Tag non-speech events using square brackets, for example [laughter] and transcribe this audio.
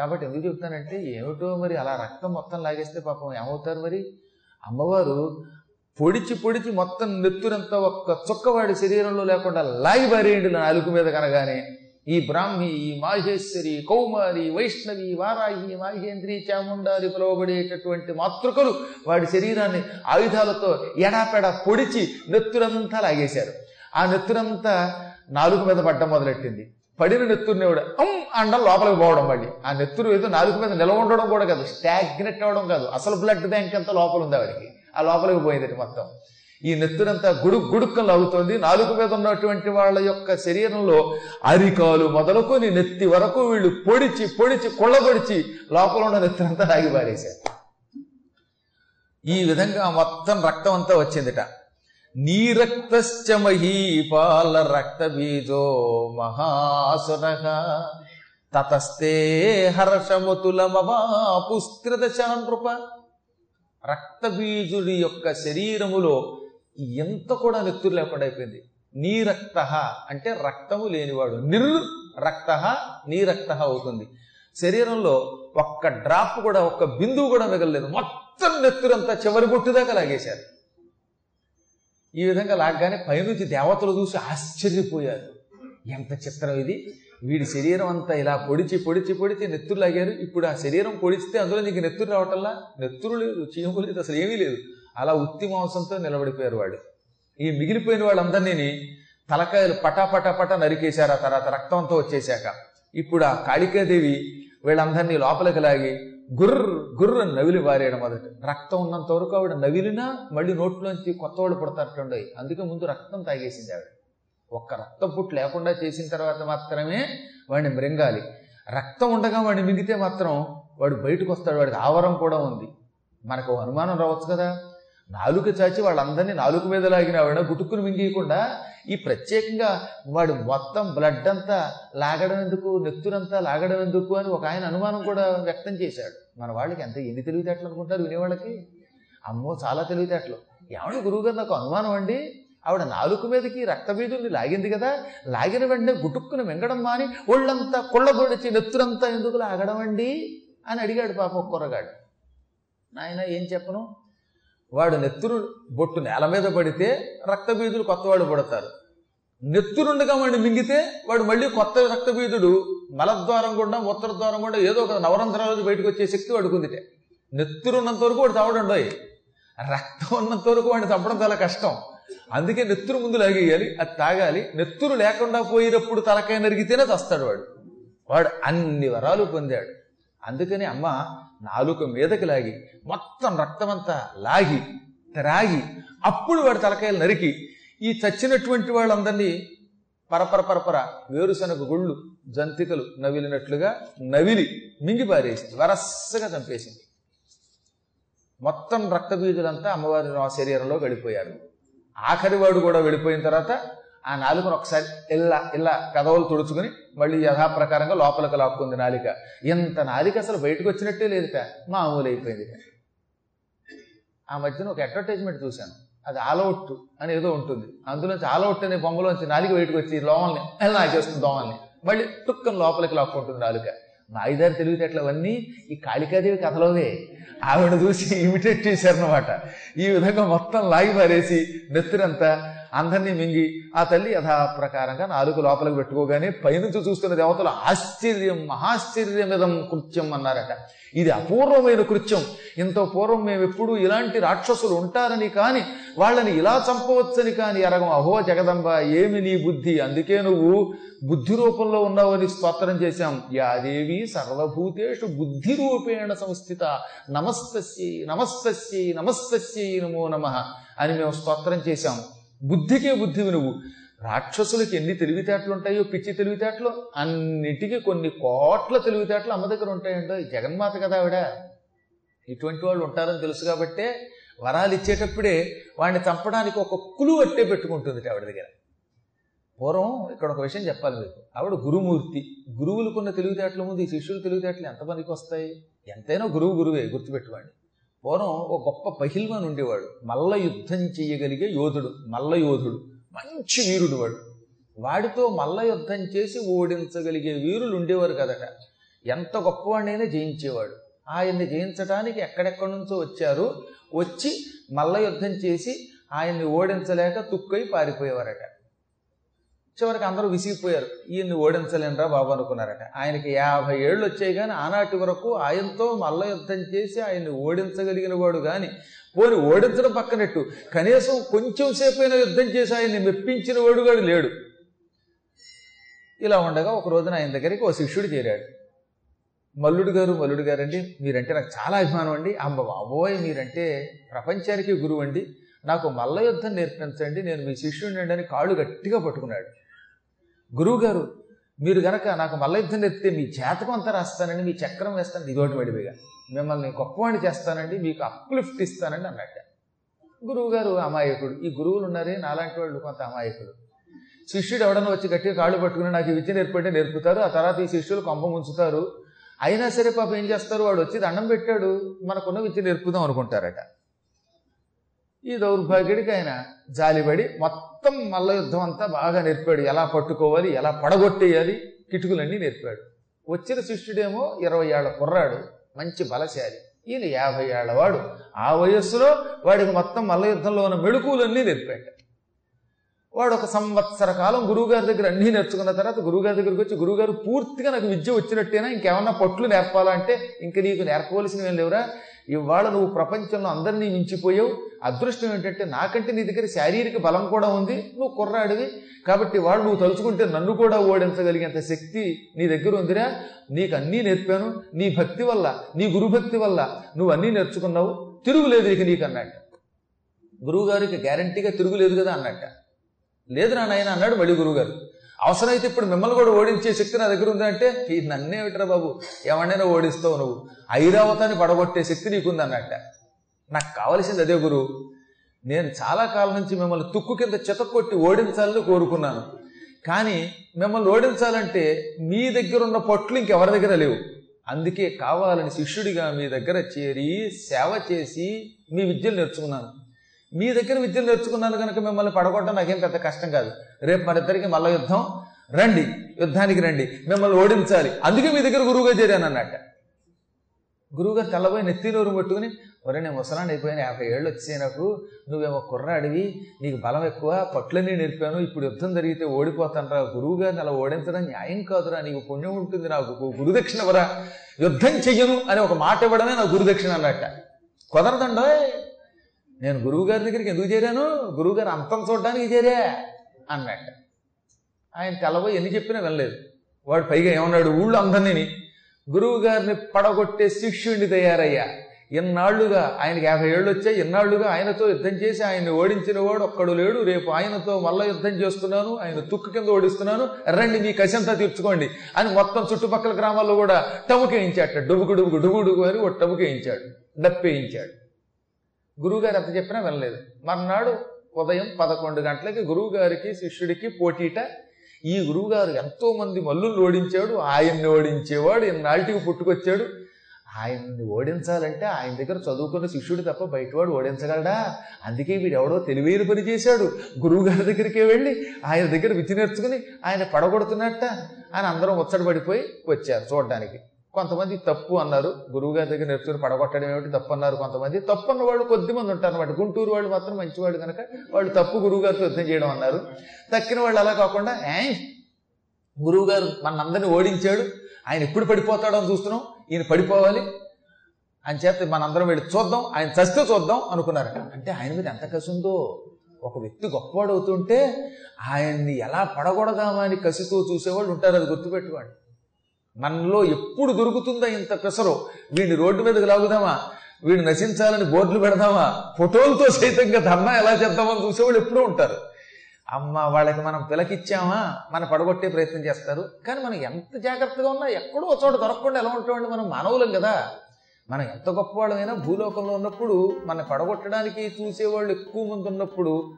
కాబట్టి ఎందుకు చెప్తానంటే ఏమిటో మరి అలా రక్తం మొత్తం లాగేస్తే పాపం ఏమవుతారు మరి? అమ్మవారు పొడిచి పొడిచి మొత్తం నెత్తురంతా ఒక్క చుక్కవాడి శరీరంలో లేకుండా లాగి బారేయండి నాలుగు మీద కనగానే ఈ బ్రాహ్మి ఈ మాహేశ్వరి కౌమారి వైష్ణవి వారాహి మాహేంద్రి చాముండారి పిలువబడేటటువంటి మాతృకలు వాడి శరీరాన్ని ఆయుధాలతో ఎడాపెడ పొడిచి నెత్తురంతా లాగేశారు. ఆ నెత్తురంతా నాలుగు మీద పడ్డం మొదలెట్టింది. పడిన నెత్తురుని కూడా అమ్ అండ లోపలికి పోవడం వాడి ఆ నెత్తురు ఏదో నాలుగు మీద నిలవ ఉండడం కూడా కాదు స్టాగ్నెట్ అవ్వడం కాదు. అసలు బ్లడ్ బ్యాంక్ అంతా లోపల ఉంది ఆవిడకి. ఆ లోపలికి పోయింది మొత్తం. ఈ నెత్తురంతా గుడుక్ గుడుక్కలు అవుతుంది నాలుగు మీద ఉన్నటువంటి వాళ్ళ యొక్క శరీరంలో అరికాలు మొదలుకొని నెత్తి వరకు వీళ్ళు పొడిచి పొడిచి కొళ్ళగొడిచి లోపల ఉన్న నెత్తురంతా లాగి పారేశారు. ఈ విధంగా మొత్తం రక్తం అంతా వచ్చిందిట. నీరక్తశ్చ మహీపాల రక్త బీజో మహాసుర. తతస్తే హర్షముతుల రక్తబీజుడి యొక్క శరీరములో ఎంత కూడా నెత్తురు లేకుండా అయిపోయింది. నీరక్త అంటే రక్తము లేనివాడు. నిర్ రక్త నీరక్త అవుతుంది. శరీరంలో ఒక్క డ్రాప్ కూడా ఒక్క బిందువు కూడా మిగలలేదు. మొత్తం నెత్తురంతా చివరి బొట్టుదాకా లాగేశారు. ఈ విధంగా లాగ్గానే పైనుంచి దేవతలు చూసి ఆశ్చర్యపోయారు. ఎంత చిత్రం ఇది? వీడి శరీరం అంతా ఇలా పొడిచి పొడిచి పొడిచి నెత్తురు లాగారు. ఇప్పుడు ఆ శరీరం పొడిస్తే అందులో నీకు నెత్తురు రావటంలా? నెత్తురు లేదు చీము లేదు అసలు ఏమీ లేదు. అలా ఉత్తి మాంసంతో నిలబడిపోయారు వాడు. ఈ మిగిలిపోయిన వాళ్ళందరినీ తలకాయలు పటా పటా పటా నరికేశారు. ఆ తర్వాత రక్తంతో వచ్చేశాక. ఇప్పుడు ఆ కాళికాదేవి వీళ్ళందరినీ లోపలికి లాగి గుర్ర గుర్ర నవిలి వారేయడం మొదట. రక్తం ఉన్నంత వరకు ఆవిడ నవిలినా మళ్ళీ నోట్లోంచి కొత్త వాళ్ళు పుడతారటండి. అందుకే ముందు రక్తం తాగేసింది ఆవిడ. ఒక్క రక్తం పుట్టు లేకుండా చేసిన తర్వాత మాత్రమే వాడిని మృంగాలి. రక్తం ఉండగా వాడిని మింగితే మాత్రం వాడు బయటకు వస్తాడు వాడికి ఆవరం కూడా ఉంది. మనకు అనుమానం రావచ్చు కదా. నాలుక చాచి వాళ్ళందరినీ నాలుగు మీద లాగిన ఆవిడ గుటుక్కును మింగేయకుండా ఈ ప్రత్యేకంగా వాడు మొత్తం బ్లడ్ అంతా లాగడం ఎందుకు? నెత్తురంతా లాగడం ఎందుకు? అని ఒక ఆయన అనుమానం కూడా వ్యక్తం చేశాడు. మన వాళ్ళకి ఎంత ఎన్ని తెలివితేటలు అనుకుంటారు వినేవాళ్ళకి? అమ్మో చాలా తెలివితేటలు. ఏమన్నా గురువుగారు నాకు అనుమానం అండి. ఆవిడ నాలుగు మీదకి రక్తబీదుల్ని లాగింది కదా లాగిన వెంటనే గుటుక్కుని మింగడం మాని ఒళ్ళంతా కుళ్ళగొడిచి నెత్తురంతా ఎందుకు లాగడం అండి? అని అడిగాడు పాప కుర్రగాడు. నాయన ఏం చెప్పను? వాడు నెత్తురు బొట్టు నేల మీద పడితే రక్తబీజులు కొత్తవాడు పడతారు. నెత్తురుండగా వాడిని మింగితే వాడు మళ్ళీ కొత్త రక్తబీజుడు మలద్వారం గుండా ఉత్తర ద్వారం గుండా ఏదో ఒక నవరంధ్రాలు బయటకు వచ్చే శక్తి వాడుకుందిటే నెత్తురున్నంత వరకు వాడు చావడండోయ్ రక్తం ఉన్నంత వరకు వాడిని తప్పడం చాలా కష్టం. అందుకే నెత్తురు ముందు లాగేయాలి అది తాగాలి. నెత్తురు లేకుండా పోయినప్పుడు తలకాయ నరిగితేనే తస్తాడు వాడు. వాడు అన్ని వరాలు పొందాడు. అందుకని అమ్మ నాలుక మీదకి లాగి మొత్తం రక్తమంతా లాగి త్రాగి అప్పుడు వాడి తలకాయలు నరికి ఈ చచ్చినటువంటి వాళ్ళందరినీ పరపర పరపర వేరుశనగ గుళ్ళు జంతికలు నవిలినట్లుగా నవిలి మింగిపారేసింది వరస్సగా చంపేసింది. మొత్తం రక్తబీజులంతా అమ్మవారి శరీరంలో గడిపోయారు. ఆఖరి వాడు కూడా వెళ్ళిపోయిన తర్వాత ఆ నాలుకను ఒకసారి ఇలా ఇలా కదవలు తుడుచుకుని మళ్ళీ యథాప్రకారంగా లోపలికి లాక్కుంది నాలిక. ఇంత నాలిక అసలు బయటకు వచ్చినట్టే లేదుట మామూలు అయిపోయింది. ఆ మధ్యన ఒక అడ్వర్టైజ్మెంట్ చూశాను. అది ఆలౌట్ అని ఏదో ఉంటుంది. అందులోంచి ఆలౌట్ అనే బొమ్మలోంచి నాలిక బయటకు వచ్చి లోమల్ని ఎలా నాకేస్తుంది దోమల్ని. మళ్ళీ టుక్కని లోపలికి లాక్కుంటుంది నాలుక. నాయిదారి తెలివితేటలు అవన్నీ ఈ కాళికాదేవి కథలోవే. ఆవిడ చూసి [laughs] ఇమిటేట్ చేశారనమాట ఈ విధంగా మొత్తం లాగి పారేసి నెత్తినంతా అందరినీ మింగి ఆ తల్లి యథాప్రకారంగా నాలుగు లోపలికి పెట్టుకోగానే పైనుంచి చూస్తున్న దేవతలు ఆశ్చర్యం మహాశ్చర్యమిదం కృత్యం అన్నారట. ఇది అపూర్వమైన కృత్యం. ఇంత పూర్వం మేము ఎప్పుడు ఇలాంటి రాక్షసులు ఉంటారని కానీ వాళ్ళని ఇలా చంపవచ్చని కానీ ఎరగం అహో జగదంబ ఏమి నీ బుద్ధి? అందుకే నువ్వు బుద్ధి రూపంలో ఉన్నావని స్తోత్రం చేశాం. యాదేవి సర్వభూతేషు బుద్ధి రూపేణ సంస్థిత. నమస్తస్యై నమస్తస్యై నమస్తస్యై నమో నమ అని మేము స్తోత్రం చేశాం. బుద్ధికే బుద్ధివి నువ్వు. రాక్షసులకి ఎన్ని తెలివితేటలు ఉంటాయో పిచ్చి తెలివితేటలు? అన్నిటికీ కొన్ని కోట్ల తెలివితేటలు అమ్మ దగ్గర ఉంటాయండో. జగన్మాత కదా ఆవిడ. ఇటువంటి వాళ్ళు ఉంటారని తెలుసు కాబట్టే వరాలు ఇచ్చేటప్పుడే వాడిని చంపడానికి ఒక కులు అట్టే పెట్టుకుంటుంది ఆవిడ దగ్గర. పూర్వం ఇక్కడ ఒక విషయం చెప్పాలి మీకు. ఆవిడ గురుమూర్తి. గురువులకున్న తెలివితేటల ముందు ఈ శిష్యుల తెలివితేటలు ఎంత పనికి వస్తాయి ఎంతైనా గురువు గురువే గుర్తుపెట్టుకోండి. పూర్వం ఒక గొప్ప పహిల్వాన్ ఉండేవాడు. మల్ల యుద్ధం చేయగలిగే యోధుడు మల్ల యోధుడు మంచి వీరుడు వాడు. వాడితో మల్ల యుద్ధం చేసి ఓడించగలిగే వీరులు ఉండేవారు కదట. ఎంత గొప్పవాడినైనా జయించేవాడు. ఆయన్ని జయించడానికి ఎక్కడెక్కడి నుంచో వచ్చారు. వచ్చి మల్ల యుద్ధం చేసి ఆయన్ని ఓడించలేక తుక్కై పారిపోయేవారట. చివరికి అందరూ విసిగిపోయారు. ఈయన్ని ఓడించలేనరా బాబు అనుకున్నారట. ఆయనకి యాభై ఏళ్ళు వచ్చాయి కానీ ఆనాటి వరకు ఆయనతో మల్ల యుద్ధం చేసి ఆయన్ని ఓడించగలిగిన వాడు కానీ పోని ఓడించడం పక్కనట్టు. కనీసం కొంచెం అయినా యుద్ధం చేసి ఆయన్ని మెప్పించిన వాడు కూడా లేడు. ఇలా ఉండగా ఒక రోజున ఆయన దగ్గరికి ఓ శిష్యుడు చేరాడు. మల్లుడు గారు మల్లుడు గారు అండి మీరంటే నాకు చాలా అభిమానం అండి. అమ్మ బాబోయ్ మీరంటే ప్రపంచానికి గురువు అండి. నాకు మల్ల యుద్ధం నేర్పించండి నేను మీ శిష్యుడిని అని కాళ్ళు గట్టిగా పట్టుకున్నాడు. గురువుగారు మీరు గనక నాకు మల్ల యుద్ధం నేర్పితే మీ జాతకం అంతా రాస్తానండి మీ చక్రం వేస్తాను ఇదోటి వడివిగా మిమ్మల్ని గొప్పవాణి చేస్తానండి మీకు అప్లిఫ్ట్ ఇస్తానండి అన్నట్ట గురువుగారు అమాయకుడు ఈ గురువులు ఉన్నారే నాలాంటి వాళ్ళు కొంత అమాయకుడు శిష్యుడు ఎవడన్నా వచ్చి గట్టిగా కాళ్ళు పట్టుకుని నాకు ఈ విద్య నేర్పంటే నేర్పుతారు ఆ తర్వాత ఈ శిష్యులు కొంప ముంచుతారు. అయినా సరే పాపం ఏం చేస్తారు? వాడు వచ్చి దండం పెట్టాడు మనకున్న విద్య నేర్పుదాం అనుకుంటారట. ఈ దౌర్భాగ్యుడికి ఆయన జాలిపడి మొత్తం మల్ల యుద్ధం అంతా బాగా నేర్పాడు. ఎలా పట్టుకోవాలి ఎలా పడగొట్టేయాలి కిటుకులన్నీ నేర్పాడు. వచ్చిన శిష్యుడేమో ఇరవై ఏళ్ళ కుర్రాడు మంచి బలశాలి. ఈయన యాభై ఏళ్ళవాడు ఆ వయస్సులో వాడికి మొత్తం మల్ల యుద్ధంలో ఉన్న మెళుకులన్నీ నేర్పాడు. వాడు ఒక సంవత్సర కాలం గురువుగారి దగ్గర అన్నీ నేర్చుకున్న తర్వాత గురువుగారి దగ్గరికి వచ్చి గురువుగారు పూర్తిగా నాకు విద్య వచ్చినట్టేనా? ఇంకేమన్నా పట్లు నేర్పాలంటే ఇంక నీకు నేర్పవలసినవి లేవురా? ఇవాళ నువ్వు ప్రపంచంలో అందరినీ మించిపోయావు. అదృష్టం ఏంటంటే నాకంటే నీ దగ్గర శారీరక బలం కూడా ఉంది. నువ్వు కుర్రాడివి. కాబట్టి వాడు నువ్వు తలుచుకుంటే నన్ను కూడా ఓడించగలిగేంత శక్తి నీ దగ్గర ఉందిరా. నీకు అన్నీ నేర్పాను. నీ భక్తి వల్ల నీ గురుభక్తి వల్ల నువ్వు అన్నీ నేర్చుకున్నావు. తిరుగులేదు ఇక నీకు అన్నట్ట గురువుగారికి గ్యారంటీగా తిరుగులేదు కదా అన్నట్ట. లేదు నా నాయన అన్నాడు మళ్ళీ గురువుగారు. అవసరమైతే ఇప్పుడు మిమ్మల్ని కూడా ఓడించే శక్తి నా దగ్గర ఉందంటే ఈ నన్నే విటరా బాబు. ఎవరినైనా ఓడిస్తావు నువ్వు. ఐరావతాన్ని పడగొట్టే శక్తి నీకుంది అన్నట్ట నాకు కావలసింది అదే గురువు. నేను చాలా కాలం నుంచి మిమ్మల్ని తుక్కు కింద చితక్కొట్టి ఓడించాలని కోరుకున్నాను. కానీ మిమ్మల్ని ఓడించాలంటే మీ దగ్గర ఉన్న పట్లు ఇంకెవరి దగ్గర లేవు. అందుకే కావాలని శిష్యుడిగా మీ దగ్గర చేరి సేవ చేసి మీ విద్యలు నేర్చుకున్నాను. మీ దగ్గర విద్యను నేర్చుకున్నాను కనుక మిమ్మల్ని పడగొట్టడం నాకేం పెద్ద కష్టం కాదు. రేపు మరిద్దరికి మల్ల యుద్ధం. రండి. యుద్ధానికి రండి. మిమ్మల్ని ఓడించాలి. అందుకే మీ దగ్గర గురువుగా చేరాను అన్నట్ట. గురువుగారు తెల్లబోయి నెత్తినూరు పట్టుకుని ఒరే నేను ముసలాన్ని అయిపోయాను. యాభై ఏళ్ళు వచ్చాయి నాకు. నువ్వేమో కుర్రాడివి. నీకు బలం ఎక్కువ. పట్లన్నీ నేర్పాను. ఇప్పుడు యుద్ధం జరిగితే ఓడిపోతానరా. గురువుగారిని అలా ఓడించడం న్యాయం కాదురా. నీకు పుణ్యం ఉంటుంది నాకు. గురుదక్షిణ వరా యుద్ధం చెయ్యను అని ఒక మాట ఇవ్వడమే నా గురుదక్షిణ అన్నట్ట. కుదరదండో నేను గురువు గారి దగ్గరికి ఎందుకు చేరాను? గురువుగారు అంతం చూడడానికి చేరా అన్నట్ట ఆయన తెల్లబోయి ఎన్ని చెప్పినా వినలేదు. వాడు పైగా ఏమన్నాడు? ఊళ్ళో అందరినీ గురువు గారిని పడగొట్టే శిష్యుడిని తయారయ్యా. ఇన్నాళ్ళుగా ఆయనకి యాభై ఏళ్ళు వచ్చాయి ఇన్నాళ్ళుగా ఆయనతో యుద్ధం చేసి ఆయన్ని ఓడించిన వాడు ఒక్కడు లేడు. రేపు ఆయనతో మళ్ళా యుద్ధం చేస్తున్నాను. ఆయన తుక్కు కింద ఓడిస్తున్నాను. రండి మీ కసంతా తీర్చుకోండి అని మొత్తం చుట్టుపక్కల గ్రామాల్లో కూడా టముకేయించాట డుబుకు డుబుకు డుబుకు అని ఒక టముకేయించాడు డప్పేయించాడు. గురువుగారు ఎంత చెప్పినా వినలేదు. మర్నాడు ఉదయం పదకొండు గంటలకి గురువుగారికి శిష్యుడికి పోటీట ఈ గురువుగారు ఎంతోమంది మల్లుల్ని ఓడించాడు ఆయన్ని ఓడించేవాడు ఇన్నాళ్ళకి పుట్టుకొచ్చాడు. ఆయన్ని ఓడించాలంటే ఆయన దగ్గర చదువుకున్న శిష్యుడు తప్ప బయటవాడు ఓడించగలడా? అందుకే వీడు ఎవడో తెలివైన పని చేశాడు. గురువుగారి దగ్గరికే వెళ్ళి ఆయన దగ్గర విద్య నేర్చుకుని ఆయన పడగొడుతున్నట్ట ఆయన అందరం ముచ్చట పడిపోయి వచ్చారు చూడడానికి. కొంతమంది తప్పు అన్నారు. గురువు గారి దగ్గర నేర్చుకుని పడగొట్టడం ఏమిటి? తప్పు అన్నారు కొంతమంది. తప్పు అన్న వాళ్ళు కొద్ది మంది ఉంటారు అనమాట గుంటూరు వాళ్ళు మాత్రం మంచివాడు కనుక వాళ్ళు తప్పు గురువు గారితో యుద్ధం చేయడం అన్నారు. తక్కిన వాళ్ళు అలా కాకుండా ఏ గురువు గారు మనందరినీ ఓడించాడు. ఆయన ఎప్పుడు పడిపోతాడో అని చూస్తున్నాం. ఈయన పడిపోవాలి. అని చేత మనందరం వెళ్ళి చూద్దాం. ఆయన చస్తే చూద్దాం అనుకున్నారట. అంటే ఆయన మీద ఎంత కసి ఉందో. ఒక వ్యక్తి గొప్పవాడు అవుతుంటే ఆయన్ని ఎలా పడగొడదామని కసితో చూసేవాళ్ళు ఉంటారు. అది గుర్తుపెట్టుకోండి. మనలో ఎప్పుడు దొరుకుతుందా ఇంత పెసరు? వీడిని రోడ్డు మీదకి లాగుదామా? వీడిని నశించాలని బోర్డులు పెడదామా? ఫోటోలతో సైతంగా ధర్నా ఎలా చేద్దామని చూసేవాళ్ళు ఎప్పుడూ ఉంటారు. అమ్మ వాళ్ళకి మనం పిలకిచ్చామా? మన పడగొట్టే ప్రయత్నం చేస్తారు. కానీ మనం ఎంత జాగ్రత్తగా ఉన్నా ఎక్కడో ఒక చోట దొరకకుండా ఎలా ఉంటామండి మనం? మానవులం కదా. మనం ఎంత గొప్పవాళ్ళమైనా భూలోకంలో ఉన్నప్పుడు మన పడగొట్టడానికి చూసేవాళ్ళు ఎక్కువ మంది ఉన్నప్పుడు